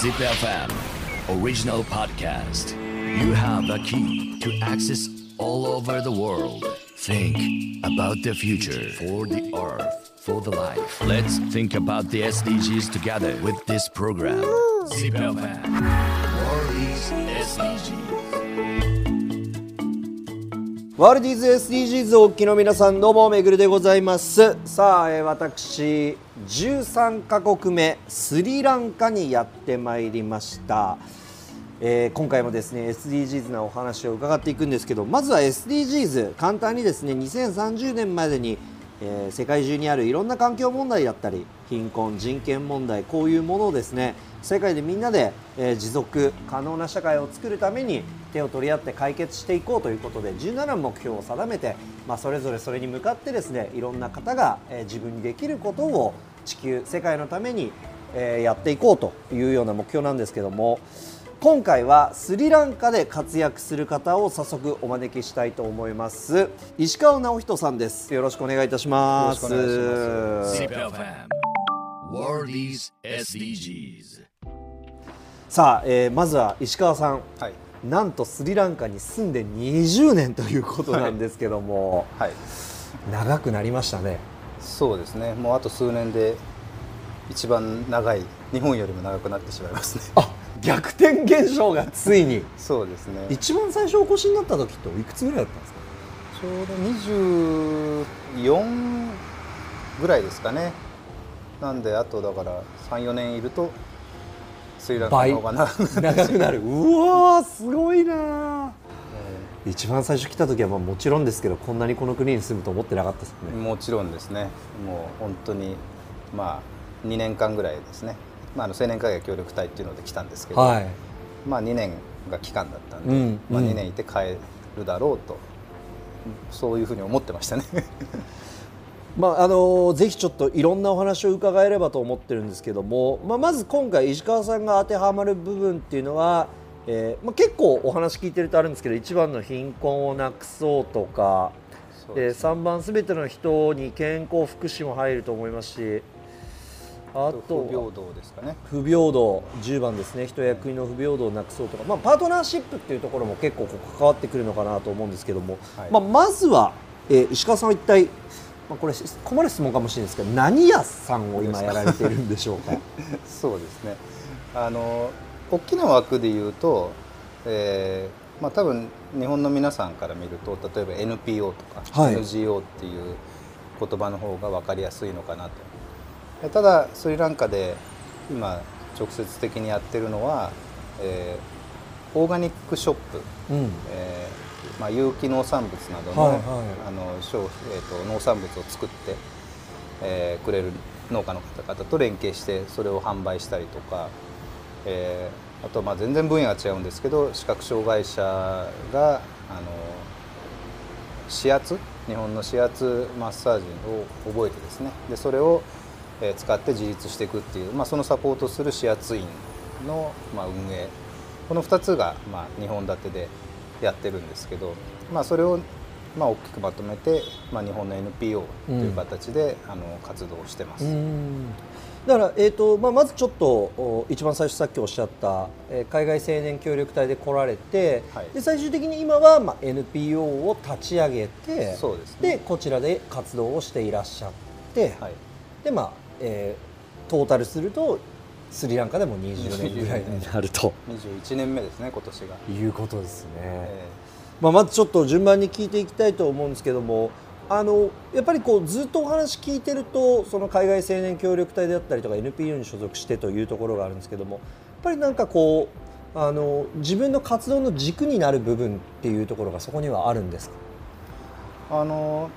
ZipFM Original Podcast. You have a key to access all over the world. Think about the future for the earth for the life. Let's think about the SDGs together with this program. ZipFM World is ワールディーズ SDGs をお聞きの皆さんどうもめぐるでございます。さあ、えー私13カ国目スリランカにやってまいりました、えー今回もですね SDGs なお話を伺っていくんですけどまずは SDGs 簡単にですね2030年までに、えー世界中にあるいろんな環境問題だったり貧困人権問題こういうものをですね世界でみんなで、えー持続可能な社会を作るために手を取り合って解決していこうということで17目標を定めて、まあ、それぞれそれに向かってですねいろんな方が、えー自分にできることを地球世界のために、えやっていこうというような目標なんですけども今回はスリランカで活躍する方を早速お招きしたいと思います。石川直人さんです。よろしくお願いいたします。よろしくお願いします。さあ、えーまずは石川さん。はい、なんとスリランカに住んで20年ということなんですけども、はい、長くなりましたね。そうですね。もうあと数年で一番長い日本よりも長くなってしまいますね。あ逆転現象がついに。そうですね。一番最初お越しになった時っていくつぐらいだったんですか？ちょうど24ぐらいですかね。なんであとだから34年いるとスリランカの方が長くなる。うわーすごいな一番最初来た時はまあもちろんですけどこんなにこの国に住むと思ってなかったですね。もちろんですね。もう本当にまあ2年間ぐらいですね、まあ、あの青年海外協力隊っていうので来たんですけど、はい。まあ、2年が期間だったんで、うんまあ、うん。2年いて帰るだろうと、そういうふうに思ってましたね。まああのぜひちょっといろんなお話を伺えればと思ってるんですけども、まあ、まず今回石川さんが当てはまる部分っていうのは、えーまあ、結構お話聞いてるとあるんですけど一番の貧困をなくそうとかでそうです3番すべての人に健康福祉も入ると思いますしああとと不平等ですかね。不平等10番ですね。人や国の不平等をなくそうとか、まあ、パートナーシップっていうところも結構関わってくるのかなと思うんですけども、はい。まあ、まずは、えー石川さんは一体、まあ、これ困る質問かもしれないですけど何屋さんを今やられているんでしょうか？そうですね。あの大きな枠で言うと、えーまあ、多分日本の皆さんから見ると例えば NPO とか、はい。NGO っていう言葉の方が分かりやすいのかなと。でただスリランカで今直接的にやってるのは、えーオーガニックショップ、うん。えーまあ、有機農産物などの,、はいはい。あの商えー、と農産物を作って、えーくれる農家の方々と連携してそれを販売したりとか、えーあとまあ全然分野が違うんですけど視覚障害者があの指圧日本の指圧マッサージを覚えてですね。でそれを、えー使って自立していくっていう、まあ、そのサポートする指圧員の、まあ、運営。この2つが、まあ、2本立てでやってるんですけど、まあ、それを、まあ、大きくまとめて、まあ、日本の NPO という形で、あの活動をしてます。うん。だから、えーとまあ、まずちょっとお一番最初さっきおっしゃった、えー海外青年協力隊で来られて、はい。で最終的に今は、まあ、NPO を立ち上げてそうですね。でこちらで活動をしていらっしゃって、はい。でまあえートータルするとスリランカでも20年ぐらいになると21年目ですね今年が、いうことですね。えまあ、まずちょっと順番に聞いていきたいと思うんですけどもあのやっぱりこうずっとお話聞いてるとその海外青年協力隊であったりとか NPO に所属してというところがあるんですけどもやっぱりなんかこうあの自分の活動の軸になる部分っていうところがそこにはあるんですか？ーあの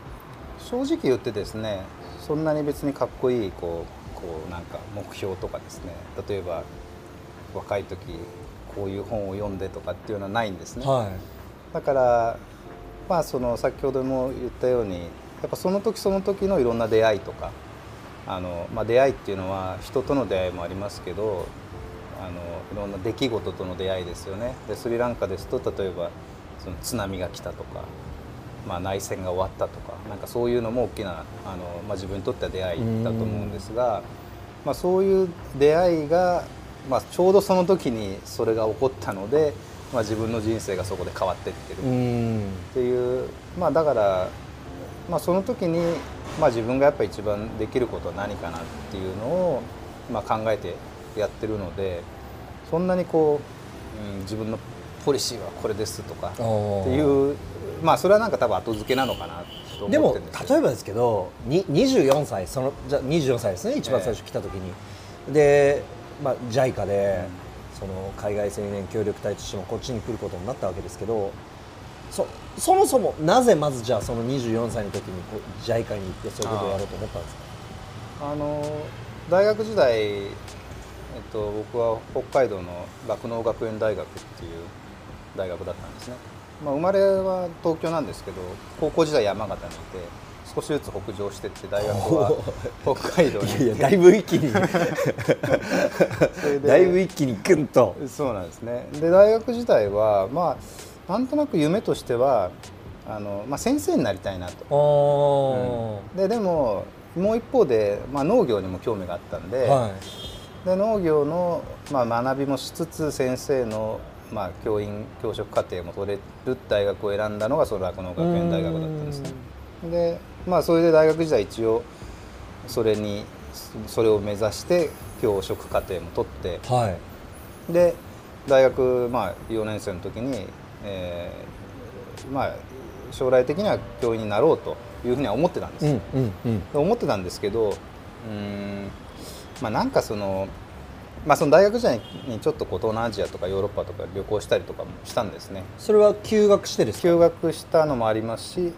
正直言ってですねそんなに別にかっこいいこうこうなんか目標とかですね。例えば若い時こういう本を読んでとかっていうのはないんですね、はだからまあその先ほども言ったようにやっぱその時その時のいろんな出会いとかあの、まあ、出会いっていうのは人との出会いもありますけどあのいろんな出来事との出会いですよね。でスリランカですと例えばその津波が来たとか、まあ、内戦が終わったとかなんかそういうのも大きなあの、まあ、自分にとっては出会いだと思うんですが、まあ、そういう出会いがまあ、ちょうどその時にそれが起こったので、まあ、自分の人生がそこで変わっていってる。うん。っていう、まあ、だから、まあ、その時に、まあ、自分がやっぱ一番できることは何かなっていうのを、まあ、考えてやってるのでそんなにこう、うん、自分のポリシーはこれですとかっていうまあそれはなんか多分後付けなのかなとでも思ってるんですけど例えばですけどに24歳そのじゃ24歳ですね一番最初来た時に、で、まあ、JICA で、その海外青年協力隊としてもこっちに来ることになったわけですけどそそもそもなぜまずじゃあその24歳の時に JICA に行ってそういうことをやろうと思ったんですか？あの大学時代、えっと、僕は北海道の酪農学園大学っていう大学だったんですね、まあ、生まれは東京なんですけど高校時代山形にいて少しずつ北上してって大学は北海道にいやいやだいぶ一気に。だいぶ一気にグンと。そうなんですね。で大学時代はまあなんとなく夢としてはあの、まあ、先生になりたいなと。おー。ででももう一方で、まあ、農業にも興味があったんで,、はい。で農業の、まあ、学びもしつつ先生の、まあ、教員教職課程も取れる大学を選んだのがその酪農学園大学だったんですね。でまあそれで大学時代一応それにそれを目指して教職課程も取ってはい。で大学、まあ、4年生の時に、えーまあ、将来的には教員になろうというふうには思ってたんですよ、うんうんうん。思ってたんですけどうーんまあなんかその,、まあ、その大学時代にちょっとこう東南アジアとかヨーロッパとか旅行したりとかもしたんですね。それは休学してですか？休学したのもありますし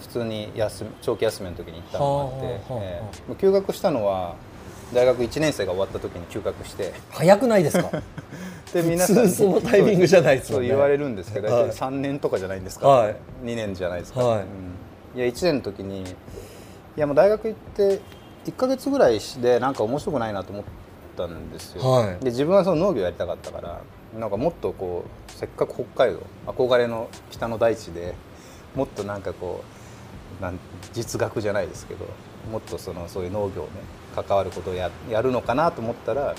普通に休み長期休みの時に行ったのもあって、休学したのは大学1年生が終わった時に休学して。早くないですか？で普通そのタイミングじゃないですもんね。そう言われるんですけど、はい。大体3年とかじゃないんですか、はい。2年じゃないですか、はい。うん。いや1年の時にいやもう大学行って1か月ぐらいでなんか面白くないなと思ったんですよ、はい。で自分はその農業やりたかったからなんかもっとこうせっかく北海道憧れの北の大地でもっとなんかこうなん実学じゃないですけどもっとそのそういう農業ね関わることをややるのかなと思ったら、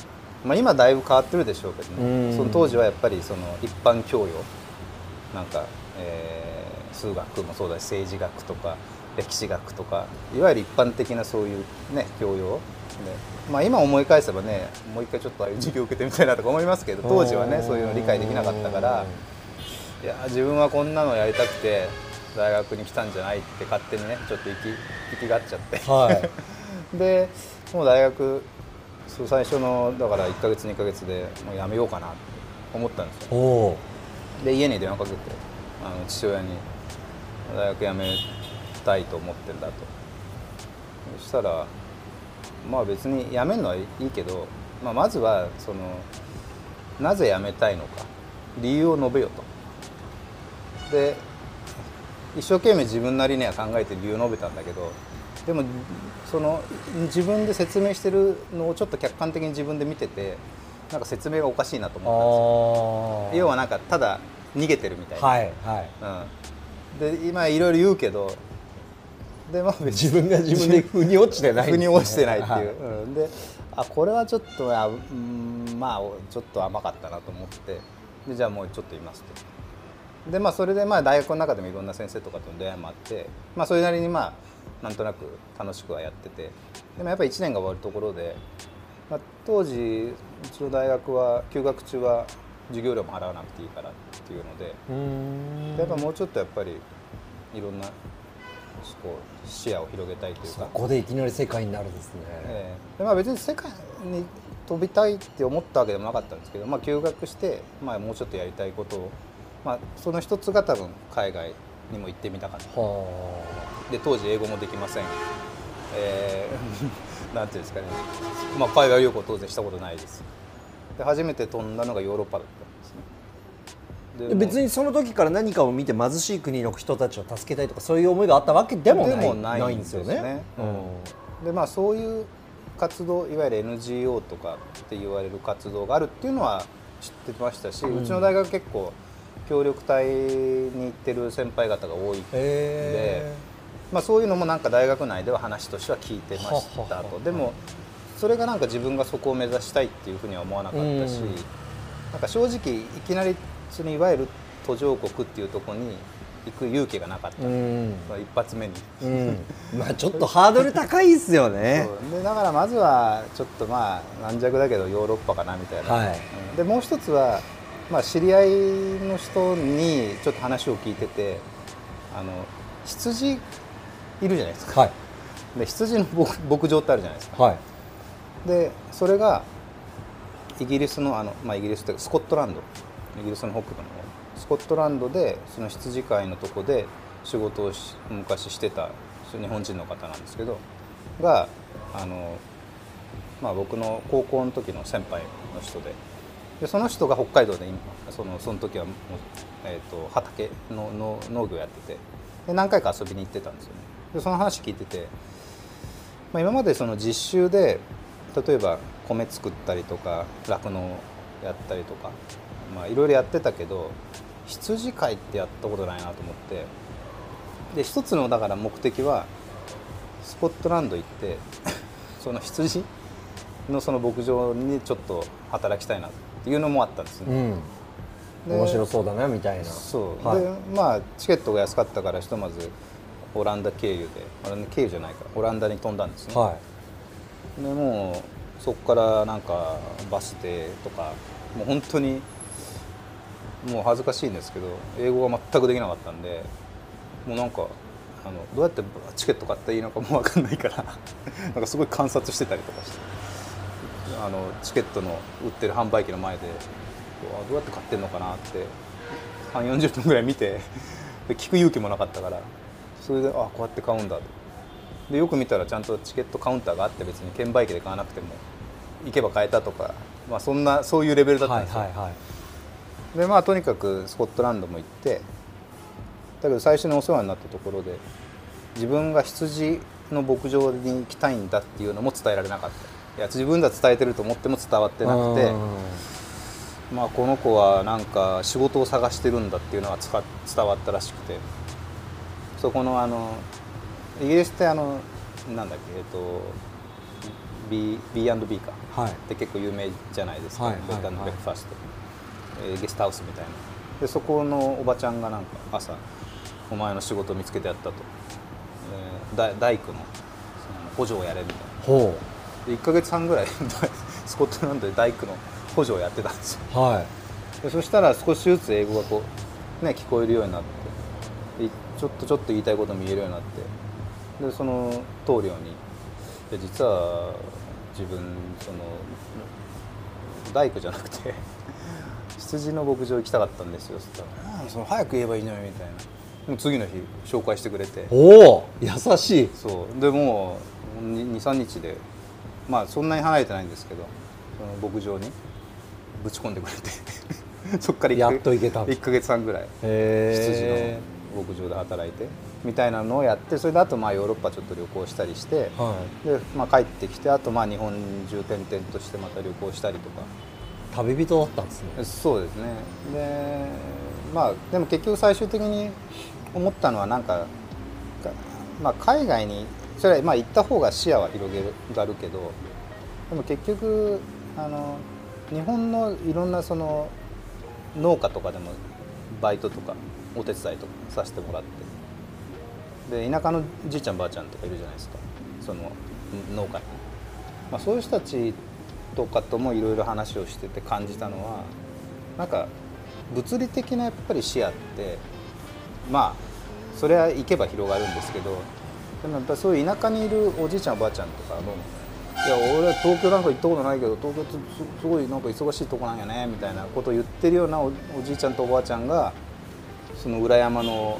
まあ、今だいぶ変わってるでしょうけどうん。ねその当時はやっぱりその一般教養なんか、えー数学もそうだし政治学とか歴史学とかいわゆる一般的なそういうね教養で、まあ、今思い返せばねもう一回ちょっとああいう授業受けてみたいなとか思いますけど当時はねそういうの理解できなかったからいや自分はこんなのやりたくて大学に来たんじゃないって勝手にねちょっと生き生きがっちゃって。はい。でもう大学そう最初のだから1か月2か月でもう辞めようかなって思ったんですよ。で家に電話かけてあの父親に大学辞めたいと思ってんだと。そしたらまあ別に辞めるのはいいけど、まあ、まずはそのなぜ辞めたいのか理由を述べよと。で一生懸命自分なりには考えて理由を述べたんだけどでもその自分で説明してるのをちょっと客観的に自分で見ててなんか説明がおかしいなと思ったんですよ。あ要はなんかただ逃げてるみたいな、はいはい。うん、で今いろいろ言うけどで、まあ、別自分が自分で腑に落ちてない。腑に落ちてないっていう、はい。うん、であこれはちょっとあうんまあちょっと甘かったなと思って。でじゃあもうちょっといますと。でまあそれでまあ大学の中でもいろんな先生とかとの出会いもあって。まあそれなりにまあなんとなく楽しくはやってて。でもやっぱり1年が終わるところで、まあ、当時うちの大学は休学中は授業料も払わなくていいからっていうのでやっぱもうちょっとやっぱりいろんなこう視野を広げたいというそか、こでいきなり世界になるんですね、ええでまあ、別に世界に飛びたいって思ったわけでもなかったんですけど、まあ、休学して、まあ、もうちょっとやりたいことを、まあ、その一つが多分海外にも行ってみたかった。はで当時英語もできません、えー なんていうんですかね、まあ、海外旅行当然したことないです。で初めて飛んだのがヨーロッパだったんですね。あ別にその時から何かを見て貧しい国の人たちを助けたいとかそういう思いがあったわけでもないでもないんんですよね。うん。でまあそういう活動いわゆる NGO とかって言われる活動があるっていうのは知ってましたし、うちの大学結構協力隊に行ってる先輩方が多いので、へまあ、そういうのもなんか大学内では話としては聞いてましたと。でもそれがなんか自分がそこを目指したいっていうふうには思わなかったし、うん。なんか正直いきなりそのいわゆる途上国っていうところに行く勇気がなかった、うん。まあ一発目に。うん。まあちょっとハードル高いですよね。でだからまずはちょっとまあ軟弱だけどヨーロッパかなみたいな、はい。うん。でもう一つは、まあ、知り合いの人にちょっと話を聞いててあの羊いるじゃないですか。はい。で羊の牧牧場ってあるじゃないですか。はい。でそれがイギリスのあの、まあ、イギリスというかスコットランドイギリスの北部のスコットランドでその羊飼いのとこで仕事をし昔してた日本人の方なんですけどがあの、まあ、僕の高校の時の先輩の人ででその人が北海道で今そのその時はもう、えー、と畑のの農業やっててで何回か遊びに行ってたんですよね。でその話聞いててまあ、今までその実習で例えば米作ったりとか酪農やったりとか、まあ、いろいろやってたけど羊飼いってやったことないなと思って。で一つのだから目的はスコットランド行って その羊のその牧場にちょっと働きたいなっていうのもあったんですね。うん。で面白そうだなみたいな。そう、はい。でまあチケットが安かったからひとまずオランダ経由で。オランダ経由じゃないか。オランダに飛んだんですね、はい。でもうそこからなんかバスでとかもう本当にもう恥ずかしいんですけど英語が全くできなかったんでもうなんかあのどうやってチケット買ったらいいのかも分かんないから なんかすごい観察してたりとかしてあのチケットの売ってる販売機の前でうわどうやって買ってんのかなって3 4 0分ぐらい見てで聞く勇気もなかったからそれであこうやって買うんだと。でよく見たらちゃんとチケットカウンターがあって別に券売機で買わなくても行けば買えたとか、まあ、そんなそういうレベルだったんですよ、はいはいはい。でまあとにかくスコットランドも行ってだけど最初にお世話になったところで自分が羊の牧場に行きたいんだっていうのも伝えられなかった。いや自分では伝えてると思っても伝わってなくてまあこの子はなんか仕事を探してるんだっていうのが伝わったらしくてそこのあのイギリスってあのなんだっけえっと B&B か。はい。って結構有名じゃないですか、はいベッドはいブレックファースト、えーゲストハウスみたいな。でそこのおばちゃんがなんか朝お前の仕事を見つけてやったと、えー大大工のその補助をやれみたいな。ほで1か月半ぐらい スコットランドで大工の補助をやってたんですよ。うはい。でそしたら少しずつ英語がこう、ね、聞こえるようになってでちょっとちょっと言いたいことも言えるようになってでその通るようにで実は自分その大工じゃなくて羊の牧場行きたかったんですよそしたら「ああその早く言えばいいのよ」みたいな。でも次の日紹介してくれて。おお。優しい。そう。でもう23日でまあそんなに離れてないんですけどその牧場にぶち込んでくれて。そっからやっと行けた。1か月半ぐらいへ羊の牧場で働いてみたいなのをやってそれであとまあヨーロッパちょっと旅行したりして、はでまあ、帰ってきてあとまあ日本中転々としてまた旅行したりとか旅人だったんですね。そうですね。でまあでも結局最終的に思ったのはなんか、まあ、海外にそれはまあ行った方が視野は広がるけどでも結局あの日本のいろんなその農家とかでもバイトとかお手伝いとかさせてもらってで田舎のじいちゃんばあちゃんとかいるじゃないですか。その農家に、まあ、そういう人たちとかともいろいろ話をしてて感じたのはなんか物理的なやっぱり視野ってまあそれは行けば広がるんですけどでもやっぱそういう田舎にいるおじいちゃんおばあちゃんとかもいや俺は東京なんか行ったことないけど東京ってすごいなんか忙しいとこなんやねみたいなことを言ってるようなおじいちゃんとおばあちゃんがその裏山の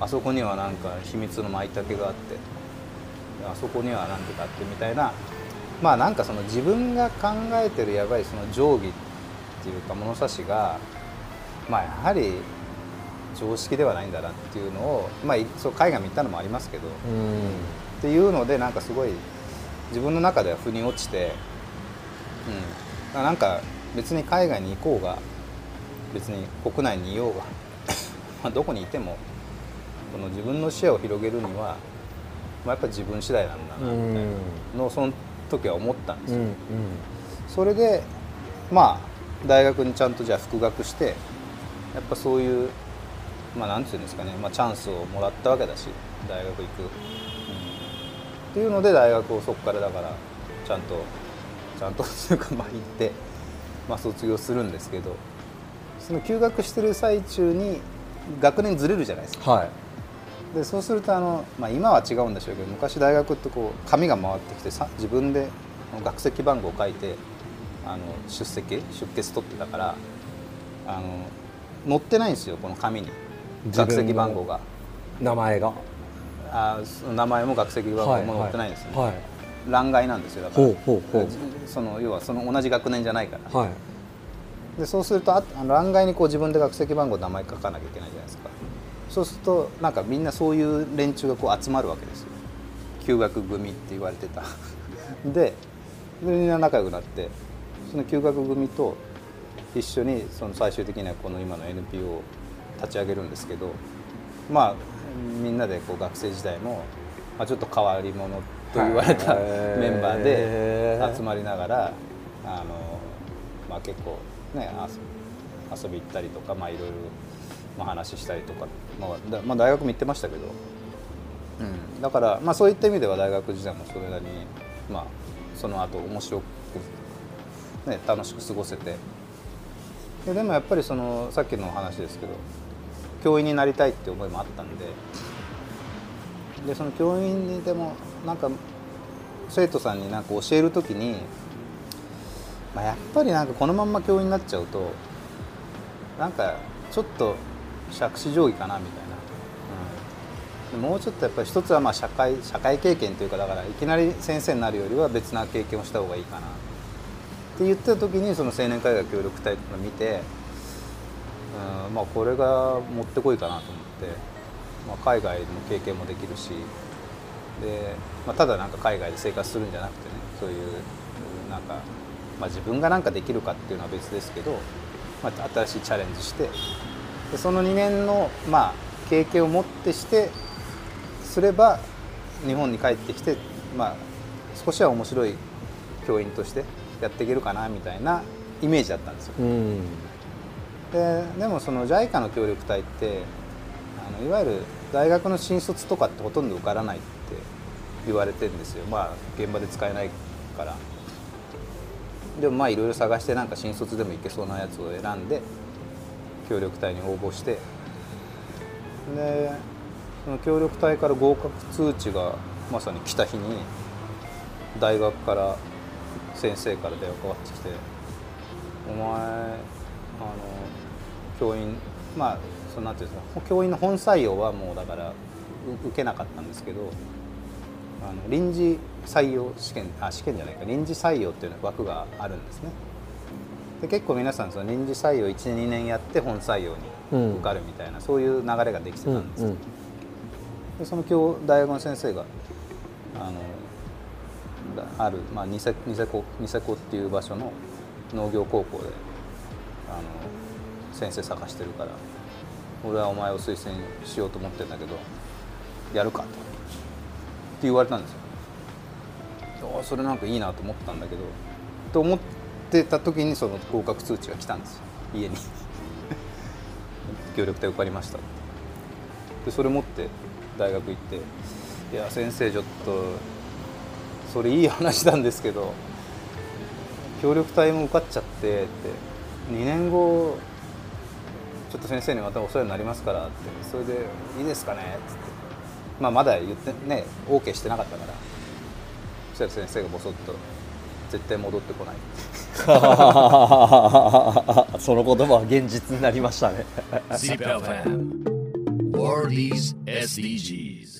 あそこにはなんか秘密の舞茸があってあそこには何てかあってみたいなまあなんかその自分が考えてるやばいその定規っていうか物差しがまあやはり常識ではないんだなっていうのをまあそう海外も行ったのもありますけど、っていうのでなんかすごい自分の中では腑に落ちて、うん、なんか別に海外に行こうが別に国内にいようが まあどこにいてもこの自分の視野を広げるには、まあ、やっぱ自分次第なんだなみたいなのその時は思ったんですよ、うんそれでまあ大学にちゃんとじゃあ復学してやっぱそういうまあなんていうんですかね、まあ、チャンスをもらったわけだし大学行く、うん。っていうので大学をそこからだからちゃんとちゃんとというかまあ行って、まあ、卒業するんですけどその休学してる最中に学年ずれるじゃないですか。はいでそうするとあの、まあ、今は違うんでしょうけど昔大学ってこう紙が回ってきてさ自分で学籍番号を書いてあの出席出欠取ってたからあの載ってないんですよこの紙に。学籍番号が。名前が。あ名前も学籍番号も載ってないんですよ、ねはい。欄外なんですよだから。ほうほうほう。その要はその同じ学年じゃないから。はい。でそうするとあ欄外にこう自分で学籍番号名前書かなきゃいけないじゃないですかそうするとなんかみんなそういう連中がこう集まるわけですよ。休学組って言われてた。ででみんな仲良くなってその休学組と一緒にその最終的にはこの今の NPO を立ち上げるんですけどまあみんなでこう学生時代も、まあ、ちょっと変わり者と言われた メンバーで集まりながらあの、まあ、結構ね遊遊び行ったりとか、まあ、いろいろ、まあ、話したりとか、まあだまあ、大学も行ってましたけど、うん、だから、まあ、そういった意味では大学時代もそれなりに、まあ、その後面白く、ね、楽しく過ごせて。ででもやっぱりそのさっきの話ですけど教員になりたいって思いもあったんででその教員にでもなんか生徒さんになんか教える時に、まあ、やっぱりなんかこのまんま教員になっちゃうとなんかちょっと杓子定規かなみたいな、うん、もうちょっとやっぱり一つはまあ社会社会経験というかだからいきなり先生になるよりは別な経験をした方がいいかなって言ってた時にその青年海外協力隊とか見て、うんまあ、これがもってこいかなと思って、まあ、海外の経験もできるしで、まあ、ただなんか海外で生活するんじゃなくてねそういうなんか、まあ、自分が何かできるかっていうのは別ですけど、まあ、新しいチャレンジしてでその2年の、まあ、経験をもってしてすれば日本に帰ってきて、まあ、少しは面白い教員としてやっていけるかなみたいなイメージだったんですよ。うん。ででもその JICA の協力隊ってあのいわゆる大学の新卒とかってほとんど受からないって言われてるんですよ。まあ現場で使えないから。でもまあいろいろ探してなんか新卒でもいけそうなやつを選んで協力隊に応募して。でその協力隊から合格通知がまさに来た日に大学から先生から電話かかってきて「お前あの教員まあそのなんていうんですか教員の本採用はもうだから受けなかったんですけどあの臨時採用試験あ試験じゃないか臨時採用っていう枠があるんですね。で結構皆さんその臨時採用12年やって本採用に受かるみたいな、そういう流れができてたんです、うんでその今日大学の先生があのだある、まあ、ニセニセコニセコっていう場所の農業高校であの先生探してるから俺はお前を推薦しようと思ってんだけどやるかとって言われたんですよ。それなんかいいなと思ったんだけどと思っってた時にその合格通知が来たんですよ。家に。協力隊受かりましたでそれ持って大学行って「いや先生ちょっとそれいい話なんですけど協力隊も受かっちゃって」って。2年後ちょっと先生にまたお世話になりますからって。それで「いいですかね?」っつって。まあまだ言ってね OK してなかったから。そしたら先生がボソッと「絶対戻ってこない」その言葉は現実になりましたね。SDGs